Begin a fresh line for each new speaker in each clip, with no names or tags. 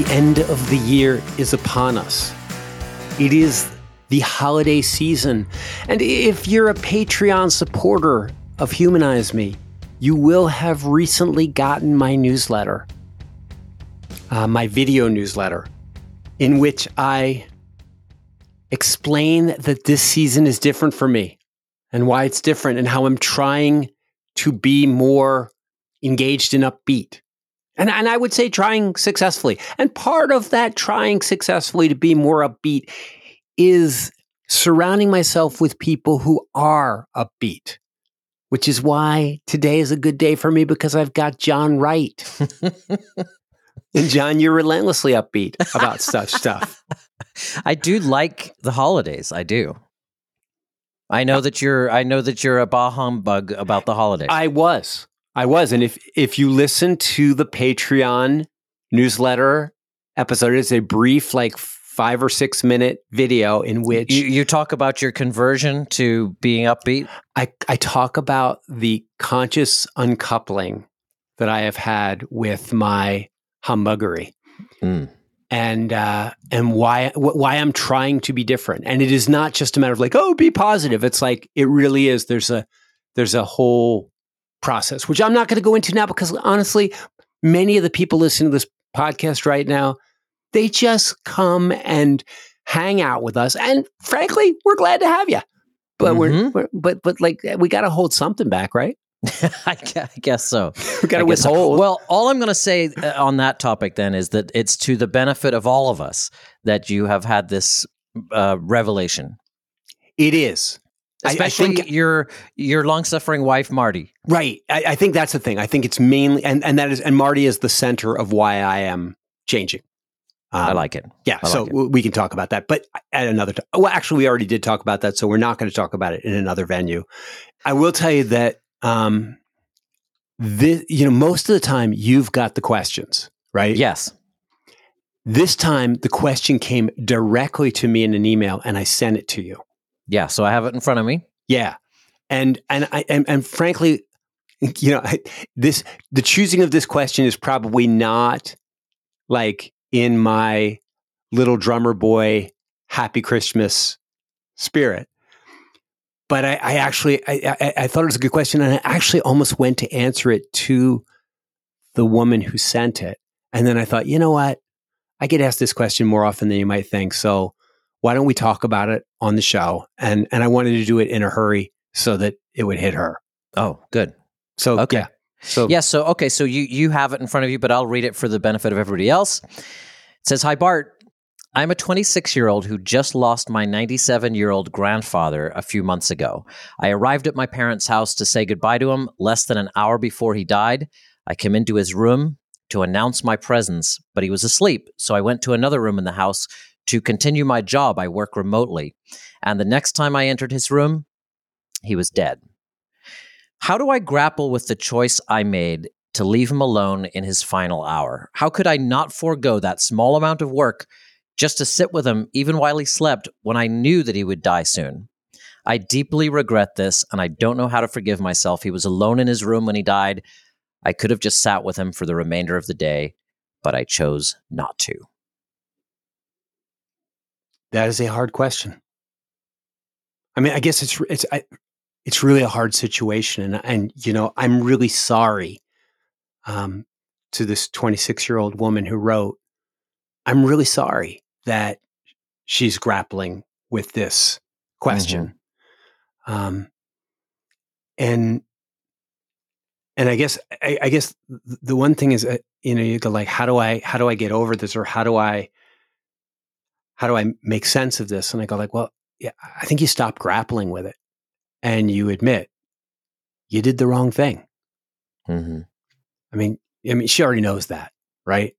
The end of the year is upon us. It is the holiday season. And if you're a Patreon supporter of Humanize Me, you will have recently gotten my newsletter, uh, my video newsletter, in which I explain that this season is different for me and why it's different and how I'm trying to be more engaged and upbeat. And, and I would say trying successfully. And part of that trying successfully to be more upbeat is surrounding myself with people who are upbeat, which is why today is a good day for me because I've got John Wright. and John, you're relentlessly upbeat about such stuff.
I do like the holidays. I do. I know uh that you're I know that you're a bah humbug about the holidays.
I was. I was. And if if you listen to the Patreon newsletter episode, it's a brief, like five or six minute video in which
you, you talk about your conversion to being upbeat.
I, I talk about the conscious uncoupling that I have had with my humbuggery. Mm. And uh, and why why I'm trying to be different, and it is not just a matter of like oh be positive. It's like it really is. There's a there's a whole process, which I'm not going to go into now because honestly, many of the people listening to this podcast right now, they just come and hang out with us. And frankly, we're glad to have you. But mm-hmm. we're, we're, but but like we got to hold something back, right?
I guess so.
we got to withhold.
So. Well, all I'm going to say uh, on that topic then is that it's to the benefit of all of us that you have had this uh, revelation.
It is.
Especially I, I think, your your long suffering wife Marty.
Right. I, I, think that's the thing. I think it's mainly and, and that is and Marty is the center of why I am changing.
Um, I like it.
Yeah. So
like
we can talk about that, but at another time. Well, actually, we already did talk about that, so we're not going to talk about it in another venue. I will tell you that um, this, you know, most of the time you've got the questions, right?
Yes.
This time the question came directly to me in an email, and I sent it to you.
Yeah, so I have it in front of me.
Yeah, and and I and, and frankly, you know, this the choosing of this question is probably not like in my little drummer boy happy Christmas spirit. But I, I actually I, I, I thought it was a good question, and I actually almost went to answer it to the woman who sent it, and then I thought, you know what, I get asked this question more often than you might think, so why don't we talk about it on the show? And and I wanted to do it in a hurry so that it would hit her.
Oh, good.
So
okay.
yeah. So
yeah, so okay, so you you have it in front of you, but I'll read it for the benefit of everybody else. It says, "Hi Bart, I'm a 26 year old who just lost my 97 year old grandfather a few months ago. I arrived at my parents' house to say goodbye to him less than an hour before he died. I came into his room to announce my presence, but he was asleep, so I went to another room in the house to continue my job, I work remotely. And the next time I entered his room, he was dead. How do I grapple with the choice I made to leave him alone in his final hour? How could I not forego that small amount of work just to sit with him even while he slept when I knew that he would die soon? I deeply regret this and I don't know how to forgive myself. He was alone in his room when he died. I could have just sat with him for the remainder of the day, but I chose not to.
That is a hard question. I mean, I guess it's it's I, it's really a hard situation, and and you know, I'm really sorry um, to this 26 year old woman who wrote. I'm really sorry that she's grappling with this question, mm-hmm. um, and and I guess I, I, guess the one thing is, uh, you know, you go like, how do I how do I get over this, or how do I how do I make sense of this? And I go like, well, yeah, I think you stop grappling with it and you admit you did the wrong thing. Mm-hmm. I mean, I mean, she already knows that, right?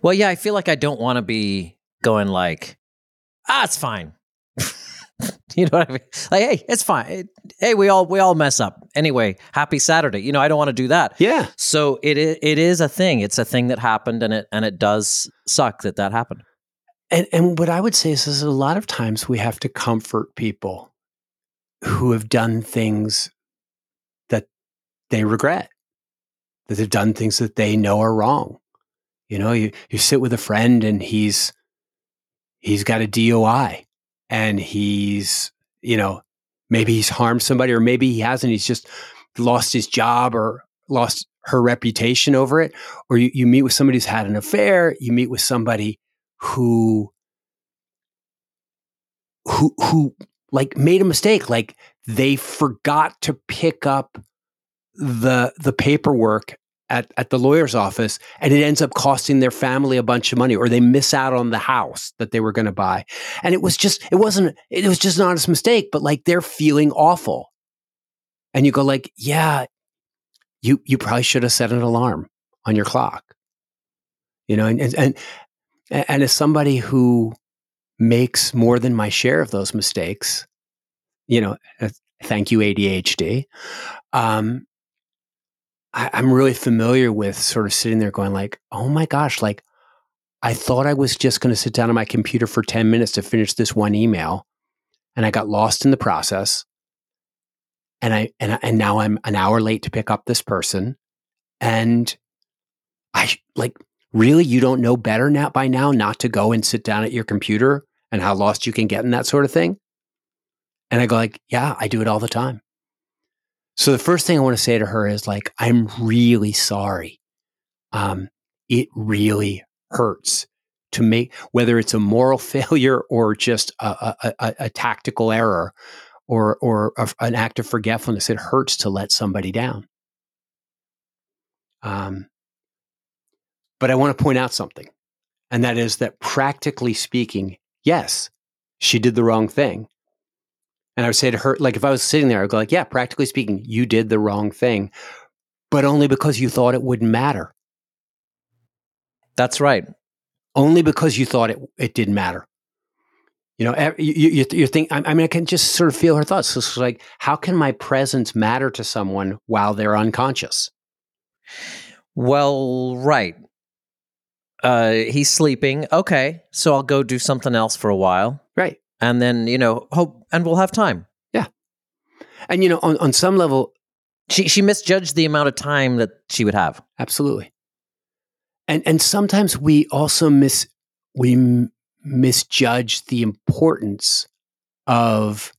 Well, yeah, I feel like I don't want to be going like, ah, it's fine. you know what I mean? Like, hey, it's fine. Hey, we all we all mess up. Anyway, happy Saturday. You know, I don't want to do that.
Yeah.
So it it is a thing. It's a thing that happened, and it and it does suck that that happened.
And and what I would say is, is a lot of times we have to comfort people who have done things that they regret, that they've done things that they know are wrong. You know, you, you sit with a friend and he's he's got a DUI and he's, you know, maybe he's harmed somebody or maybe he hasn't. He's just lost his job or lost her reputation over it. Or you, you meet with somebody who's had an affair, you meet with somebody who who who like made a mistake. Like they forgot to pick up the the paperwork at, at the lawyer's office and it ends up costing their family a bunch of money or they miss out on the house that they were going to buy. And it was just it wasn't it was just an honest mistake but like they're feeling awful. And you go like yeah you you probably should have set an alarm on your clock. You know and and and, and as somebody who makes more than my share of those mistakes you know uh, thank you adhd um I, I'm really familiar with sort of sitting there going like, oh my gosh, like I thought I was just going to sit down on my computer for 10 minutes to finish this one email. And I got lost in the process. And I, and, and now I'm an hour late to pick up this person. And I like, really, you don't know better now by now not to go and sit down at your computer and how lost you can get in that sort of thing. And I go like, yeah, I do it all the time. So the first thing I want to say to her is like, I'm really sorry. Um, it really hurts to make whether it's a moral failure or just a, a, a, a tactical error or or an act of forgetfulness. It hurts to let somebody down. Um, but I want to point out something, and that is that practically speaking, yes, she did the wrong thing. And I would say to her, like if I was sitting there, I'd go like, yeah, practically speaking, you did the wrong thing, but only because you thought it wouldn't matter.
That's right.
Only because you thought it, it didn't matter. You know, you, you, you think, I mean, I can just sort of feel her thoughts. It's like, how can my presence matter to someone while they're unconscious?
Well, right. Uh, he's sleeping. Okay. So I'll go do something else for a while.
Right
and then you know hope and we'll have time
yeah and you know on, on some level
she she misjudged the amount of time that she would have
absolutely and and sometimes we also miss we m- misjudge the importance of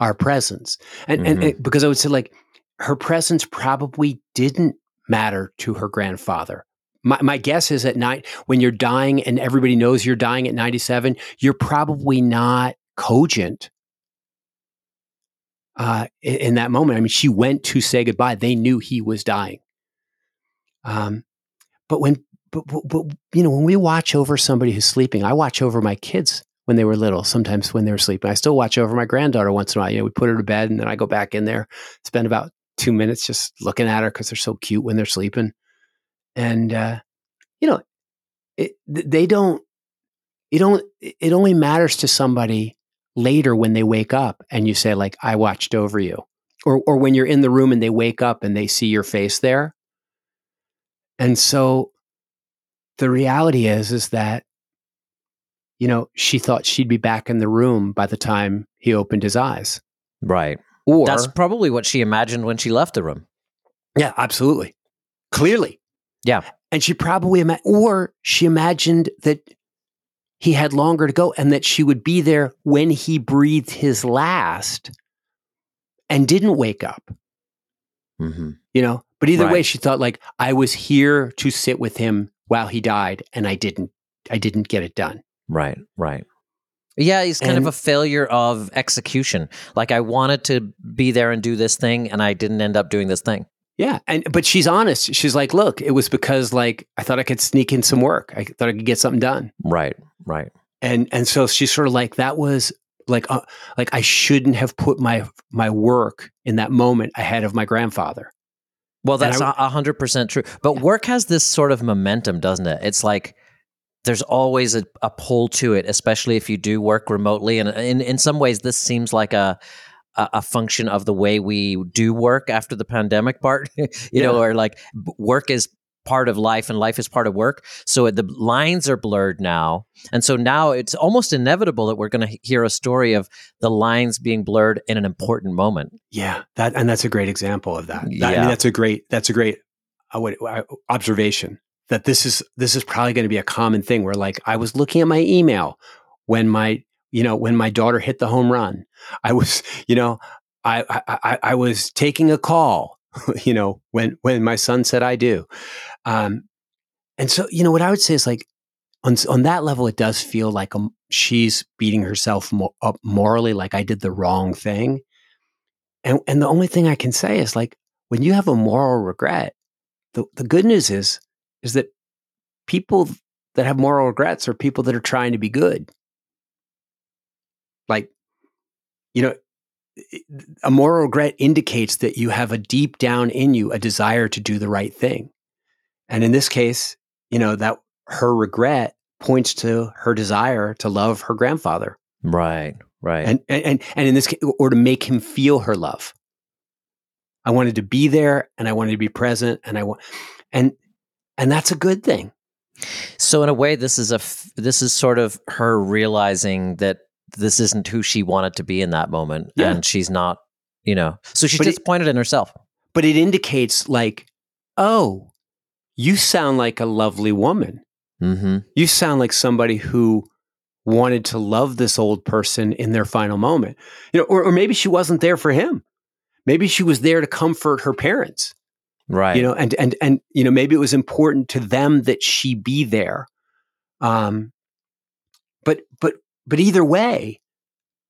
our presence and, mm-hmm. and, and because i would say like her presence probably didn't matter to her grandfather my, my guess is at night when you're dying and everybody knows you're dying at 97, you're probably not cogent uh, in, in, that moment. I mean, she went to say goodbye. They knew he was dying. Um, but when, but, but, but, you know, when we watch over somebody who's sleeping, I watch over my kids when they were little, sometimes when they were sleeping. I still watch over my granddaughter once in a while. You know, we put her to bed and then I go back in there, spend about two minutes just looking at her because they're so cute when they're sleeping and uh, you know, it, they don't. It don't. It only matters to somebody later when they wake up and you say like, "I watched over you," or or when you're in the room and they wake up and they see your face there. And so, the reality is, is that you know she thought she'd be back in the room by the time he opened his eyes.
Right. Or that's probably what she imagined when she left the room.
Yeah, absolutely. Clearly.
Yeah.
And she probably, ima- or she imagined that he had longer to go and that she would be there when he breathed his last and didn't wake up. Mm-hmm. You know, but either right. way, she thought like I was here to sit with him while he died, and I didn't. I didn't get it done.
Right. Right. Yeah, he's kind and, of a failure of execution. Like I wanted to be there and do this thing, and I didn't end up doing this thing.
Yeah, and but she's honest. She's like, "Look, it was because like I thought I could sneak in some work. I thought I could get something done."
Right, right.
And and so she's sort of like that was like uh, like I shouldn't have put my my work in that moment ahead of my grandfather.
Well, that's a hundred percent true. But yeah. work has this sort of momentum, doesn't it? It's like there's always a, a pull to it, especially if you do work remotely. And in in some ways, this seems like a a, a function of the way we do work after the pandemic Bart, you yeah. know, or like work is part of life and life is part of work. So the lines are blurred now. And so now it's almost inevitable that we're going to hear a story of the lines being blurred in an important moment.
Yeah. That and that's a great example of that. that yeah. I mean, that's a great that's a great uh, what, uh, observation that this is this is probably going to be a common thing where like I was looking at my email when my you know when my daughter hit the home run. I was you know I I, I was taking a call you know when when my son said I do. Um, and so you know what I would say is like on on that level it does feel like um, she's beating herself mo- up morally like I did the wrong thing. And and the only thing I can say is like when you have a moral regret, the, the good news is is that people that have moral regrets are people that are trying to be good. Like, you know, a moral regret indicates that you have a deep down in you a desire to do the right thing. And in this case, you know, that her regret points to her desire to love her grandfather.
Right, right.
And and and in this case, or to make him feel her love. I wanted to be there and I wanted to be present and I want and and that's a good thing.
So in a way this is a f- this is sort of her realizing that this isn't who she wanted to be in that moment
Yeah.
and she's not, you know. So she's
But it-
disappointed in herself.
But it indicates like, oh, you sound like a lovely woman.
Mhm.
You sound like somebody who wanted to love this old person in their final moment. You know, or, or maybe she wasn't there for him. Maybe she was there to comfort her parents.
Right.
you know and and and you know maybe it was important to them that she be there um but but but either way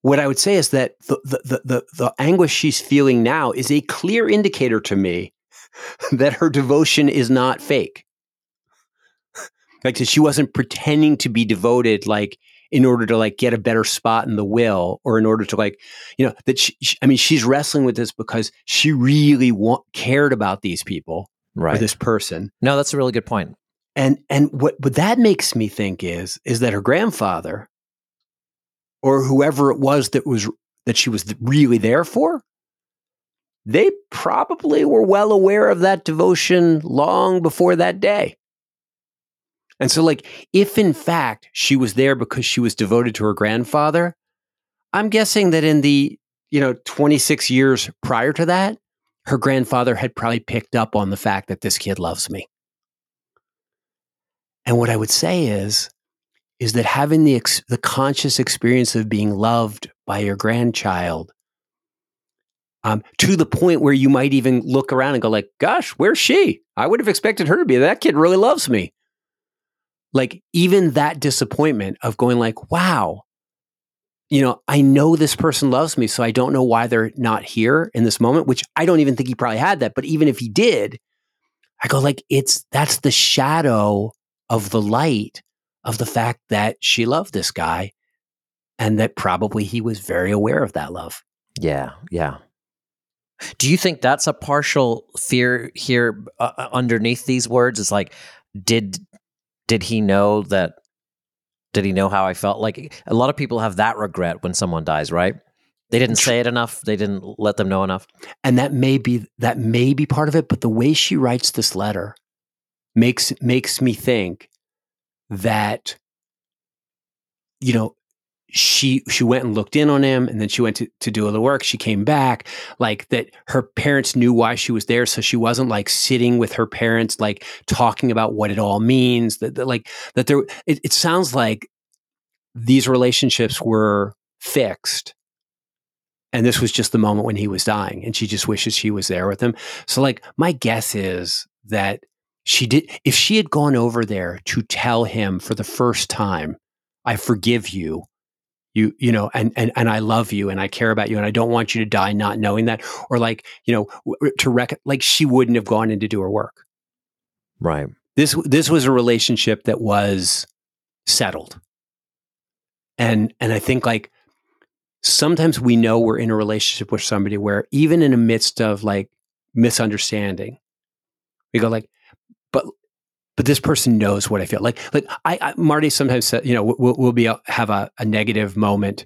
what i would say is that the the the the, anguish she's feeling now is a clear indicator to me that her devotion is not fake like that she wasn't pretending to be devoted like in order to like get a better spot in the will or in order to like you know that she, i mean she's wrestling with this because she really want, cared about these people
right.
or this person
no, that's a really good point.
and and what what that makes me think is is that her grandfather or whoever it was that was that she was really there for they probably were well aware of that devotion long before that day. And so like if in fact she was there because she was devoted to her grandfather i'm guessing that in the you know 26 years prior to that her grandfather had probably picked up on the fact that this kid loves me. And what I would say is, is that having the ex- the conscious experience of being loved by your grandchild, um, to the point where you might even look around and go like, "Gosh, where's she? I would have expected her to be. That kid really loves me." Like even that disappointment of going like, "Wow." You know, I know this person loves me, so I don't know why they're not here in this moment, which I don't even think he probably had that. But even if he did, I go like, it's that's the shadow of the light of the fact that she loved this guy and that probably he was very aware of that love.
Yeah, yeah. Do you think that's a partial fear here uh, uh, underneath these words? Is like, did did he know that? Did he know how I felt? Like a lot of people have that regret when someone dies, right? They didn't say it enough. They didn't let them know enough.
And that may be that may be part of it, but the way she writes this letter makes makes me think that you know she she went and looked in on him and then she went to, to do all the work. She came back like that her parents knew why she was there so she wasn't like sitting with her parents like talking about what it all means that, that like that there it, it sounds like these relationships were fixed and this was just the moment when he was dying and she just wishes she was there with him. So like my guess is that she did if she had gone over there to tell him for the first time i forgive you you you know and and and i love you and i care about you and i don't want you to die not knowing that or like you know to rec- like she wouldn't have gone in to do her work
Right.
this this was a relationship that was settled and and i think like sometimes we know we're in a relationship with somebody where even in the midst of like misunderstanding we go like but but this person knows what i feel like like i, I marty sometimes said you know we'll, we'll be a, have a, a negative moment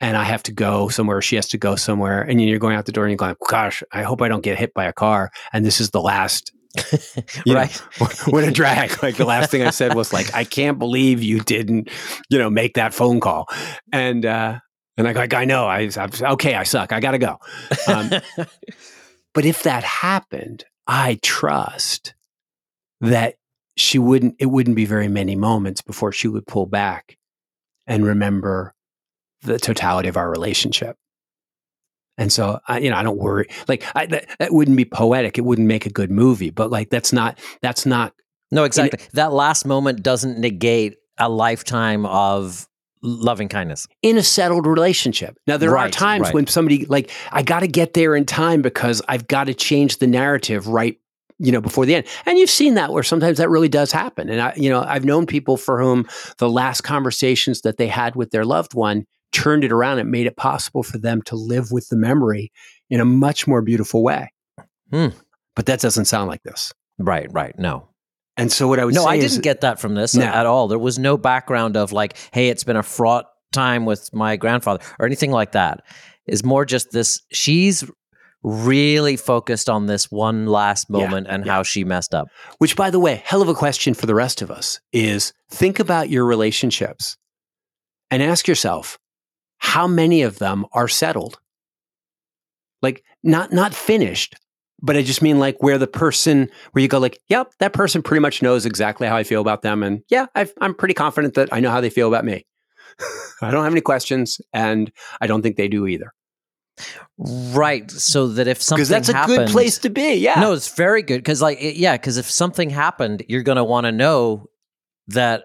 and i have to go somewhere she has to go somewhere and you're going out the door and you're going gosh i hope i don't get hit by a car and this is the last
right.
what a drag. Like the last thing I said was like, I can't believe you didn't, you know, make that phone call. And, uh, and I go, like, I know, I, I'm, okay, I suck. I got to go. Um, but if that happened, I trust that she wouldn't it wouldn't be very many moments before she would pull back and remember the totality of our relationship and so I, you know i don't worry like I, that, that wouldn't be poetic it wouldn't make a good movie but like that's not that's not
No, exactly. that last moment doesn't negate a lifetime of loving kindness.
in a settled relationship. Now there are times
right.
when somebody like I got to get there in time because I've got to change the narrative right you know before the end. And you've seen that where sometimes that really does happen. And I you know I've known people for whom the last conversations that they had with their loved one turned it around and made it possible for them to live with the memory in a much more beautiful way.
Hmm.
But that doesn't sound like this.
Right, right. No.
And so what I would
No, I
is
didn't get that from this
No.
at all. There was no background of like, hey, it's been a fraught time with my grandfather or anything like that. Is more just this she's really focused on this one last
Yeah,
moment and
yeah.
how she messed up.
Which, by the way, hell of a question for the rest of us is think about your relationships and ask yourself how many of them are settled? Like, not, not finished, but I just mean like where the person, where you go, like, yep, that person pretty much knows exactly how I feel about them. And yeah, I've, I'm pretty confident that I know how they feel about me. I don't have any questions, and I don't think they do either.
Right. So that if something
Because that's a
happened,
good place to be. Yeah.
No, it's very good because, like, it- yeah, because if something happened, you're going to want to know that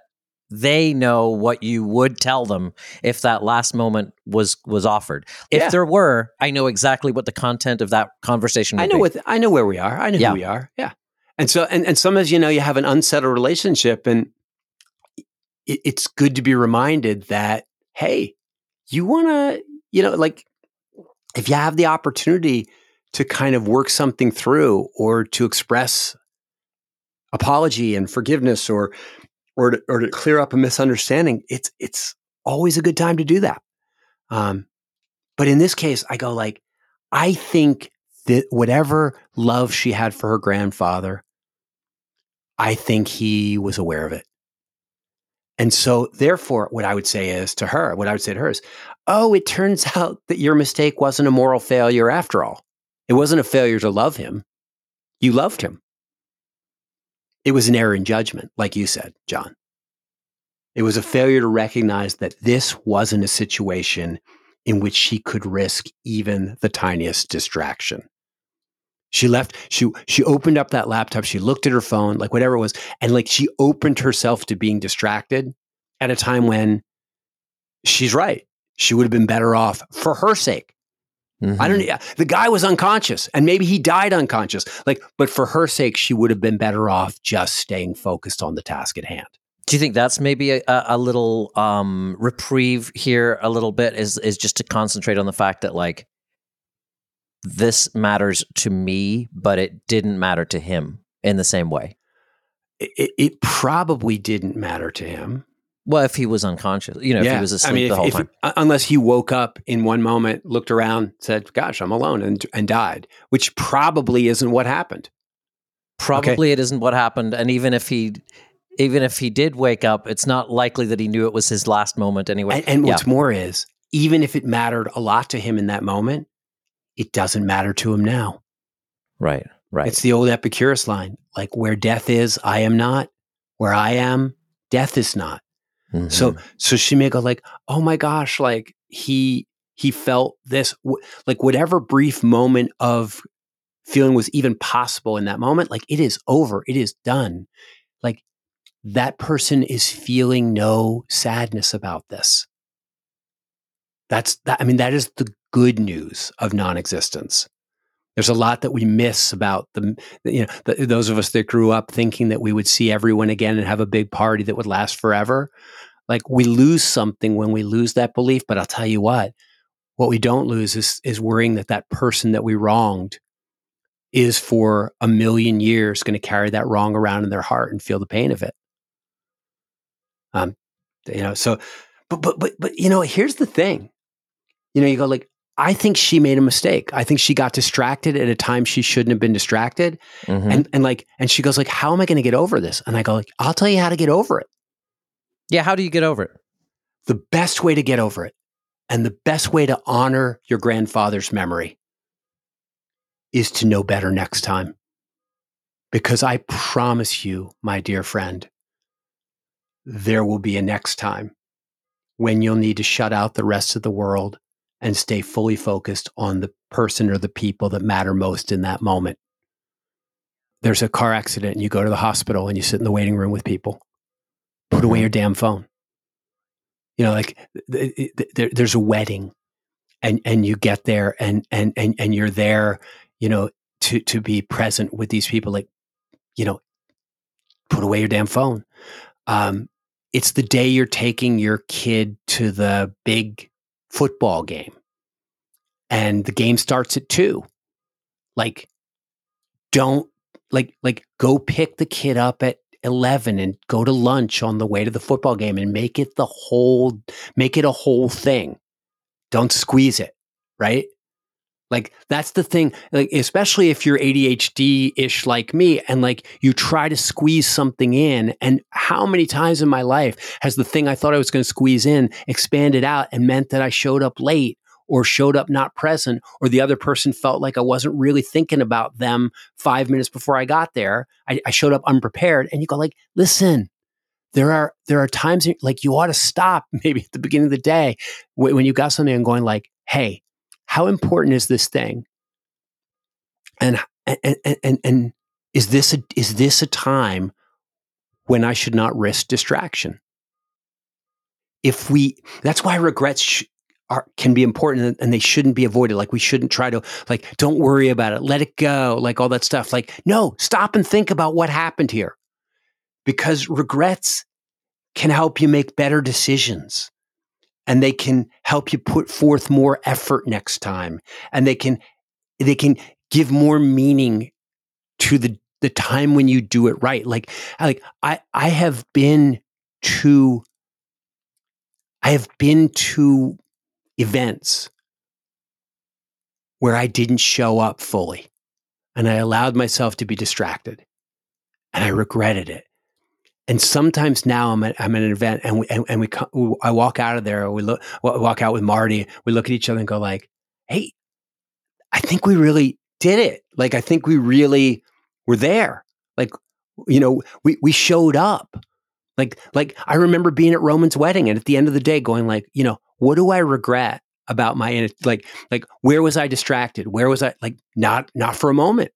they know what you would tell them if that last moment was was offered. If
Yeah.
there were, I know exactly what the content of that conversation. Would
I know
be.
what I know where we are. I know
Yeah.
who we are. Yeah. And so and and sometimes you know you have an unsettled relationship and it, it's good to be reminded that hey, you want to you know like if you have the opportunity to kind of work something through or to express apology and forgiveness or or to, or to clear up a misunderstanding, it's it's always a good time to do that. Um, but in this case, I go like, I think that whatever love she had for her grandfather, I think he was aware of it. And so, therefore, what I would say is to her, what I would say to her is, oh, it turns out that your mistake wasn't a moral failure after all. It wasn't a failure to love him. You loved him. It was an error in judgment, like you said, John. It was a failure to recognize that this wasn't a situation in which she could risk even the tiniest distraction. She left, she she opened up that laptop, she looked at her phone, like whatever it was, and like she opened herself to being distracted at a time when she's right. She would have been better off for her sake.
Mhm.
I don't yeah, the guy was unconscious and maybe he died unconscious. Like, but for her sake, she would have been better off just staying focused on the task at hand.
Do you think that's maybe a, a little um, reprieve here? A little bit is is just to concentrate on the fact that like this matters to me, but it didn't matter to him in the same way.
It, it probably didn't matter to him.
Well, if he was unconscious, you know, if he was asleep
I mean,
the
if-
whole
if-
time.
unless he woke up in one moment, looked around, said, "Gosh, I'm alone," and and died, which probably isn't what happened.
Probably it isn't what happened, and even if he, even if he did wake up, it's not likely that he knew it was his last moment anyway.
And, and
yeah,
what's more is, even if it mattered a lot to him in that moment, it doesn't matter to him now.
right, right.
It's the old Epicurus line, like where death is, I am not. Where I am, death is not.
Mhm.
So so she may go like, "Oh my gosh, like he he felt this like whatever brief moment of feeling was even possible in that moment, like it is over, it is done. Like that person is feeling no sadness about this. That's that I mean that is the good news of non-existence. There's a lot that we miss about the, you know, the, those of us that grew up thinking that we would see everyone again and have a big party that would last forever. Like we lose something when we lose that belief. But I'll tell you what, what we don't lose is is worrying that that person that we wronged is for a million years going to carry that wrong around in their heart and feel the pain of it. Um, you know, so, but but but but you know, here's the thing. You know, you go like, I think she made a mistake. I think she got distracted at a time she shouldn't have been distracted.
Mhm.
And and like, and she goes like, "How am I going to get over this?" And I go like, "I'll tell you how to get over it.
Yeah, how do you get over it?
The best way to get over it, and the best way to honor your grandfather's memory, is to know better next time, Because I promise you, my dear friend, there will be a next time when you'll need to shut out the rest of the world and stay fully focused on the person or the people that matter most in that moment. There's a car accident and you go to the hospital and you sit in the waiting room with people. Put away your damn phone. You know, like there's a wedding and, and you get there and, and, and, and you're there, you know, to, to be present with these people. Like you know, put away your damn phone. Um, it's the day you're taking your kid to the big football game and the game starts at two. Like, don't like like go pick the kid up at 11 and go to lunch on the way to the football game and make it the whole make it a whole thing don't squeeze it right like that's the thing, like especially if you're ADHD ish like me, and like you try to squeeze something in. And how many times in my life has the thing I thought I was going to squeeze in expanded out and meant that I showed up late or showed up not present, or the other person felt like I wasn't really thinking about them five minutes before I got there. I, I showed up unprepared, and you go like, listen, there are there are times like you ought to stop maybe at the beginning of the day when you got something and going like, hey how important is this thing? And and and and is this a, is this a time when I should not risk distraction? If we, that's why regrets sh- are can be important and they shouldn't be avoided. Like we shouldn't try to like, don't worry about it, let it go, like all that stuff. Like, no, stop and think about what happened here, because regrets can help you make better decisions. And they can help you put forth more effort next time. And they can they can give more meaning to the the time when you do it right. Like like i i have been to i have been to events where i didn't show up fully and i allowed myself to be distracted and i regretted it and sometimes now I'm at, I'm at an event and we, and, and we, I walk out of there, we look, walk out with Marty, we look at each other and go like, Hey, I think we really did it. Like, I think we really were there. Like, you know, we, we showed up. Like, like I remember being at Roman's wedding and at the end of the day going like, you know, what do I regret about my, like, like, where was I distracted? Where was I like, not, not for a moment.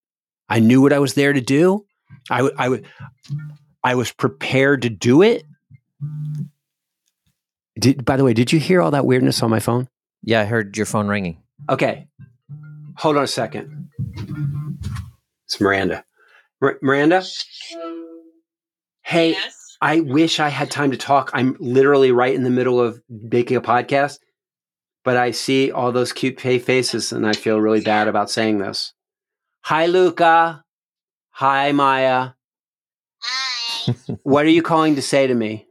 I knew what I was there to do. I would, I would, I was prepared to do it. Did, by the way, did you hear all that weirdness on my phone?
Yeah, I heard your phone ringing.
Okay. Hold on a second. It's Miranda. Mir- Miranda? Hey, yes? I wish I had time to talk. I'm literally right in the middle of making a podcast, but I see all those cute faces and I feel really bad about saying this. Hi, Luca. Hi, Maya. Hi what are you calling to say to me?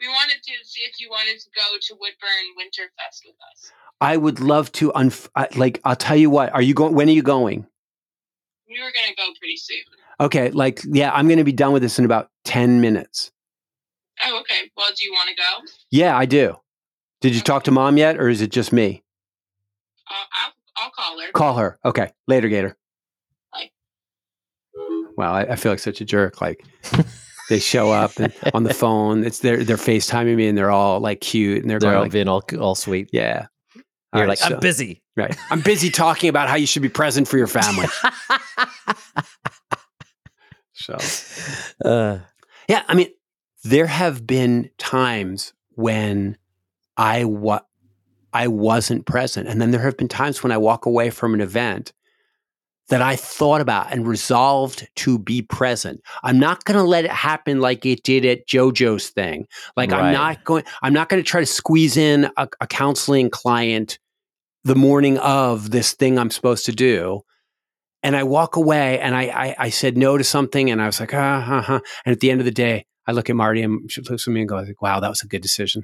We wanted to see if you wanted to go to Woodburn Winterfest with us.
I would love to. Unf- like, I'll tell you what. Are you going? When are you going?
We were going to go pretty soon.
Okay, like, yeah, I'm going to be done with this in about ten minutes.
Oh, okay. Well, do you want to go?
Yeah, I do. Did you okay. talk to mom yet, or is it just me?
Uh, I'll, I'll call her.
Call her. Okay. Later, Gator wow, I, I feel like such a jerk. Like they show up and, on the phone. It's they're they're FaceTiming me and they're all like cute and they're,
they're
all
like, being all all sweet.
Yeah.
You're right, like, so, I'm busy.
Right. I'm busy talking about how you should be present for your family. so uh. yeah, I mean, there have been times when I wa- I wasn't present. And then there have been times when I walk away from an event that I thought about and resolved to be present. I'm not going to let it happen like it did at JoJo's thing. Like right. I'm not going I'm not going to try to squeeze in a, a, counseling client the morning of this thing I'm supposed to do. And I walk away and I I, I said no to something and I was like, ah, huh, huh. And at the end of the day, I look at Marty and she looks at me and goes, like, wow, that was a good decision.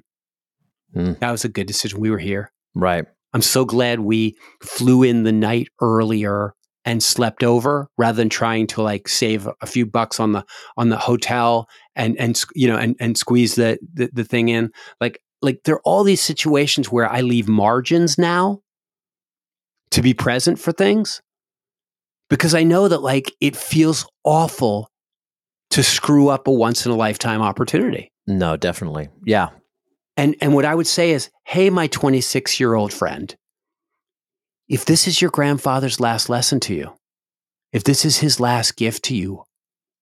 Mm. That was a good decision. We were here.
Right.
I'm so glad we flew in the night earlier and slept over rather than trying to like save a few bucks on the on the hotel and and you know and and squeeze the the, the thing in like like there are all these situations where I leave margins now to be present for things because I know that like it feels awful to screw up a once in a lifetime opportunity.
No, definitely. Yeah.
And and what I would say is, hey, my 26 year old friend, if this is your grandfather's last lesson to you, if this is his last gift to you,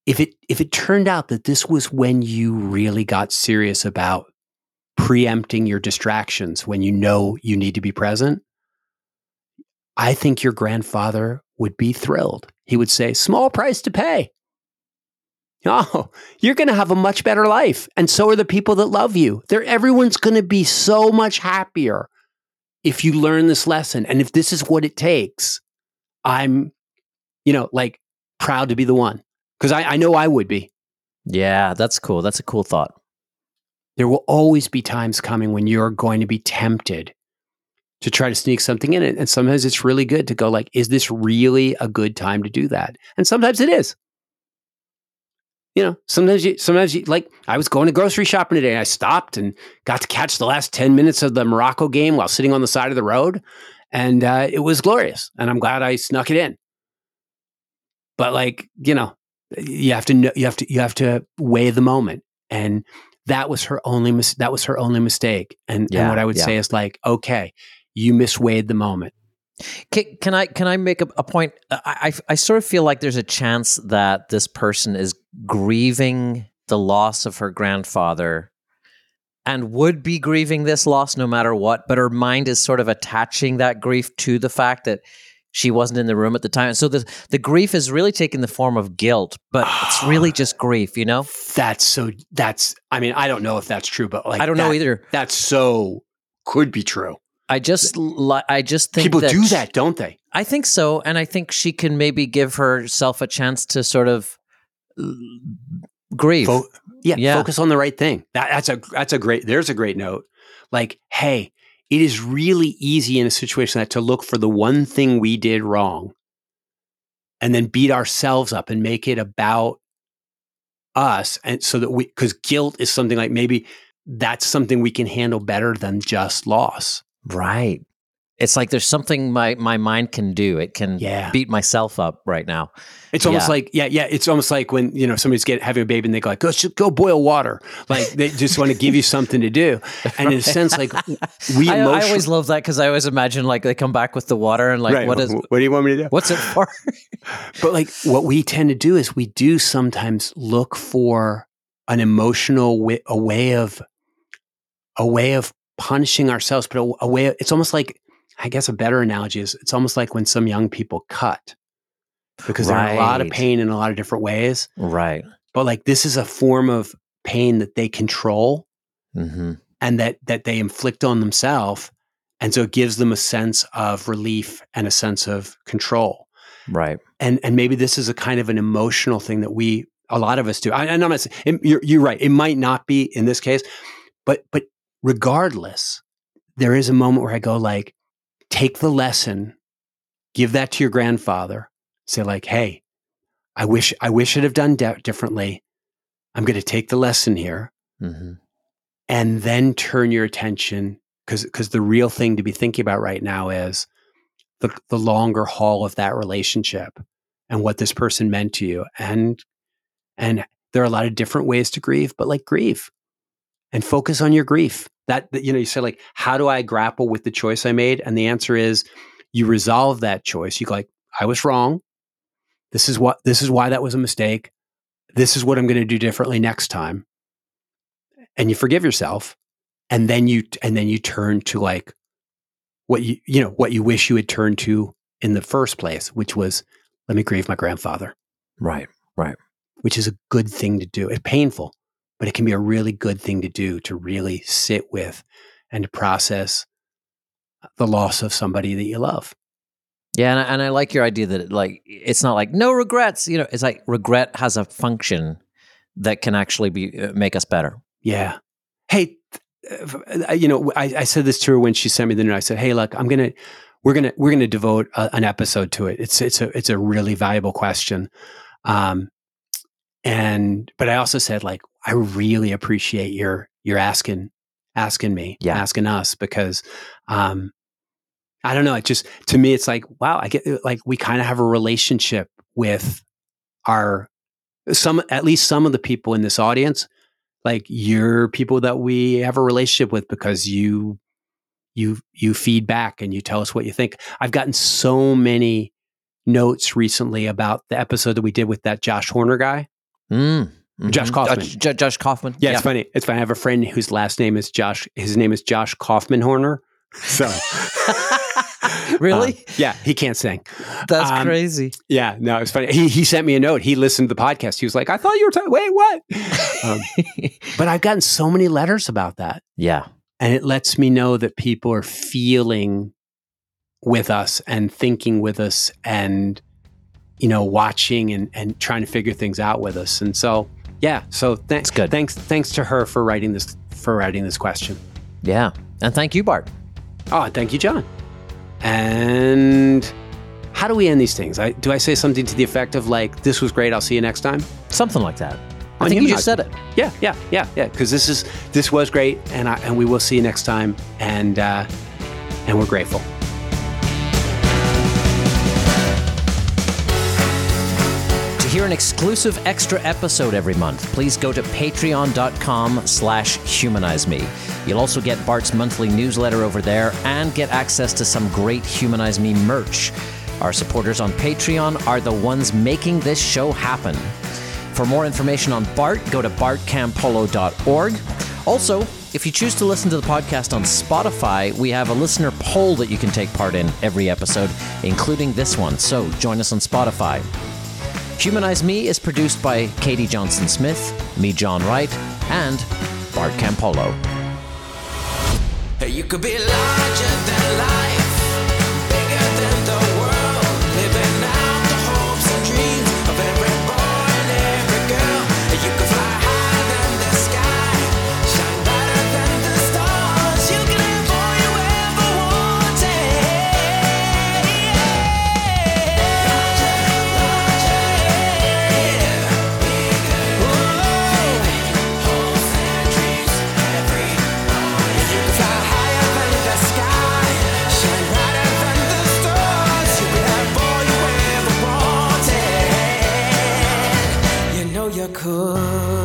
if it if it turned out that this was when you really got serious about preempting your distractions when you know you need to be present, I think your grandfather would be thrilled. He would say, "Small price to pay." Oh, you're going to have a much better life. And so are the people that love you. They're, everyone's going to be so much happier if you learn this lesson. And if this is what it takes, I'm, you know, like proud to be the one because I, I know I would be.
Yeah, that's cool. That's a cool thought.
There will always be times coming when you're going to be tempted to try to sneak something in it. And sometimes it's really good to go like, is this really a good time to do that? And sometimes it is you know, sometimes you, sometimes you, like I was going to grocery shopping today. And I stopped and got to catch the last 10 minutes of the Morocco game while sitting on the side of the road. And uh, it was glorious. And I'm glad I snuck it in. But like, you know, you have to know, you have to, you have to weigh the moment. And that was her only, mis- that was her only mistake. And, yeah, and what I would yeah. say is like, okay, you misweighed the moment.
Can, can, I can I make a, a point? I, I, I sort of feel like there's a chance that this person is grieving the loss of her grandfather and would be grieving this loss no matter what, but her mind is sort of attaching that grief to the fact that she wasn't in the room at the time. So the the grief is really taking the form of guilt, but it's ah. really just grief, you know?
That's so that's I mean, I don't know if that's true, but like
I don't
that,
know either.
That's so could be true.
I just I just think
people
that
do that, don't they?
I think so, and I think she can maybe give herself a chance to sort of grieve. Fo-
yeah, yeah, focus on the right thing. That, that's a that's a great. There's a great note. Like, hey, it is really easy in a situation like that to look for the one thing we did wrong, and then beat ourselves up and make it about us, and so that we because guilt is something like maybe that's something we can handle better than just loss.
Right. It's like there's something my my mind can do. It can yeah. beat myself up right now.
It's almost yeah. like yeah, yeah. It's almost like when you know somebody's get having a baby and they go like, go go boil water. Like they just want to give you something to do. And right. in a sense, like we,
I, I always love that because I always imagine like they come back with the water and like, right. what is?
What do you want me to do?
What's it for?
but like what we tend to do is we do sometimes look for an emotional way, a way of a way of punishing ourselves, but a, a way, it's almost like, I guess a better analogy is it's almost like when some young people cut because right. they're in a lot of pain in a lot of different ways.
Right.
But like this is a form of pain that they control mm-hmm. and that, that they inflict on themselves. And so it gives them a sense of relief and a sense of control.
Right.
And, and maybe this is a kind of an emotional thing that we, a lot of us do. I, I'm not saying, you're, you're right. It might not be in this case, but, but regardless, there is a moment where I go like, take the lesson, give that to your grandfather, say like, hey, I wish I wish I'd have done de- differently. I'm going to take the lesson here, mm-hmm. and then turn your attention because because the real thing to be thinking about right now is the the longer haul of that relationship and what this person meant to you, and and there are a lot of different ways to grieve, but like grieve and focus on your grief. That, you know, you say like, how do I grapple with the choice I made? And the answer is you resolve that choice. You go like, I was wrong. This is what this is why that was a mistake. This is what I'm going to do differently next time. And you forgive yourself. And then you and then you turn to like what you you know, what you wish you had turned to in the first place, which was let me grieve my grandfather.
Right. Right.
Which is a good thing to do. It's painful but it can be a really good thing to do to really sit with and to process the loss of somebody that you love.
Yeah, and I, and I like your idea that it, like it's not like no regrets. You know, it's like regret has a function that can actually be uh, make us better.
Yeah. Hey, uh, you know, I, I, said this to her when she sent me the note. I said, "Hey, look, I'm gonna we're gonna we're gonna devote a, an episode to it. It's it's a it's a really valuable question." Um, and but I also said like I really appreciate your your asking asking me, yeah. asking us because um I don't know. It just to me, it's like wow. I get like we kind of have a relationship with our some at least some of the people in this audience. Like you're people that we have a relationship with because you you you feed back and you tell us what you think. I've gotten so many notes recently about the episode that we did with that Josh Horner guy.
Mm.
Josh Kaufman.
Uh, Josh Kaufman.
Yeah, it's funny. It's funny. I have a friend whose last name is Josh. His name is Josh Kaufman Horner. So,
really?
Uh, yeah, he can't sing.
That's
Um,
crazy.
Yeah, no, it's funny. He he sent me a note. He listened to the podcast. He was like, "I thought you were talking. Wait, what?" Um, but I've gotten so many letters about that,
yeah.
and it lets me know that people are feeling with us and thinking with us, and you know, watching and and trying to figure things out with us. And so, yeah. So thanks.
Good.
Thanks. Thanks to her for writing this for writing this question.
Yeah. And thank you, Bart.
Oh, thank you, John. And how do we end these things? I, do I say something to the effect of like, "This was great. I'll see you next time."
Something like that. I think you just said it.
Yeah, yeah, yeah, yeah. Because this is this was great, and I, and we will see you next time. And uh, and we're grateful.
Hear an exclusive extra episode every month, please go to patreon.com slash humanize me. You'll also get Bart's monthly newsletter over there and get access to some great Humanize Me merch. Our supporters on Patreon are the ones making this show happen. For more information on Bart, go to bartcampolo.org. Also, if you choose to listen to the podcast on Spotify, we have a listener poll that you can take part in every episode, including this one. So join us on Spotify. Humanize Me is produced by Katie Johnson Smith, me, John Wright, and Bart Campolo.
You could be larger than life. Oh.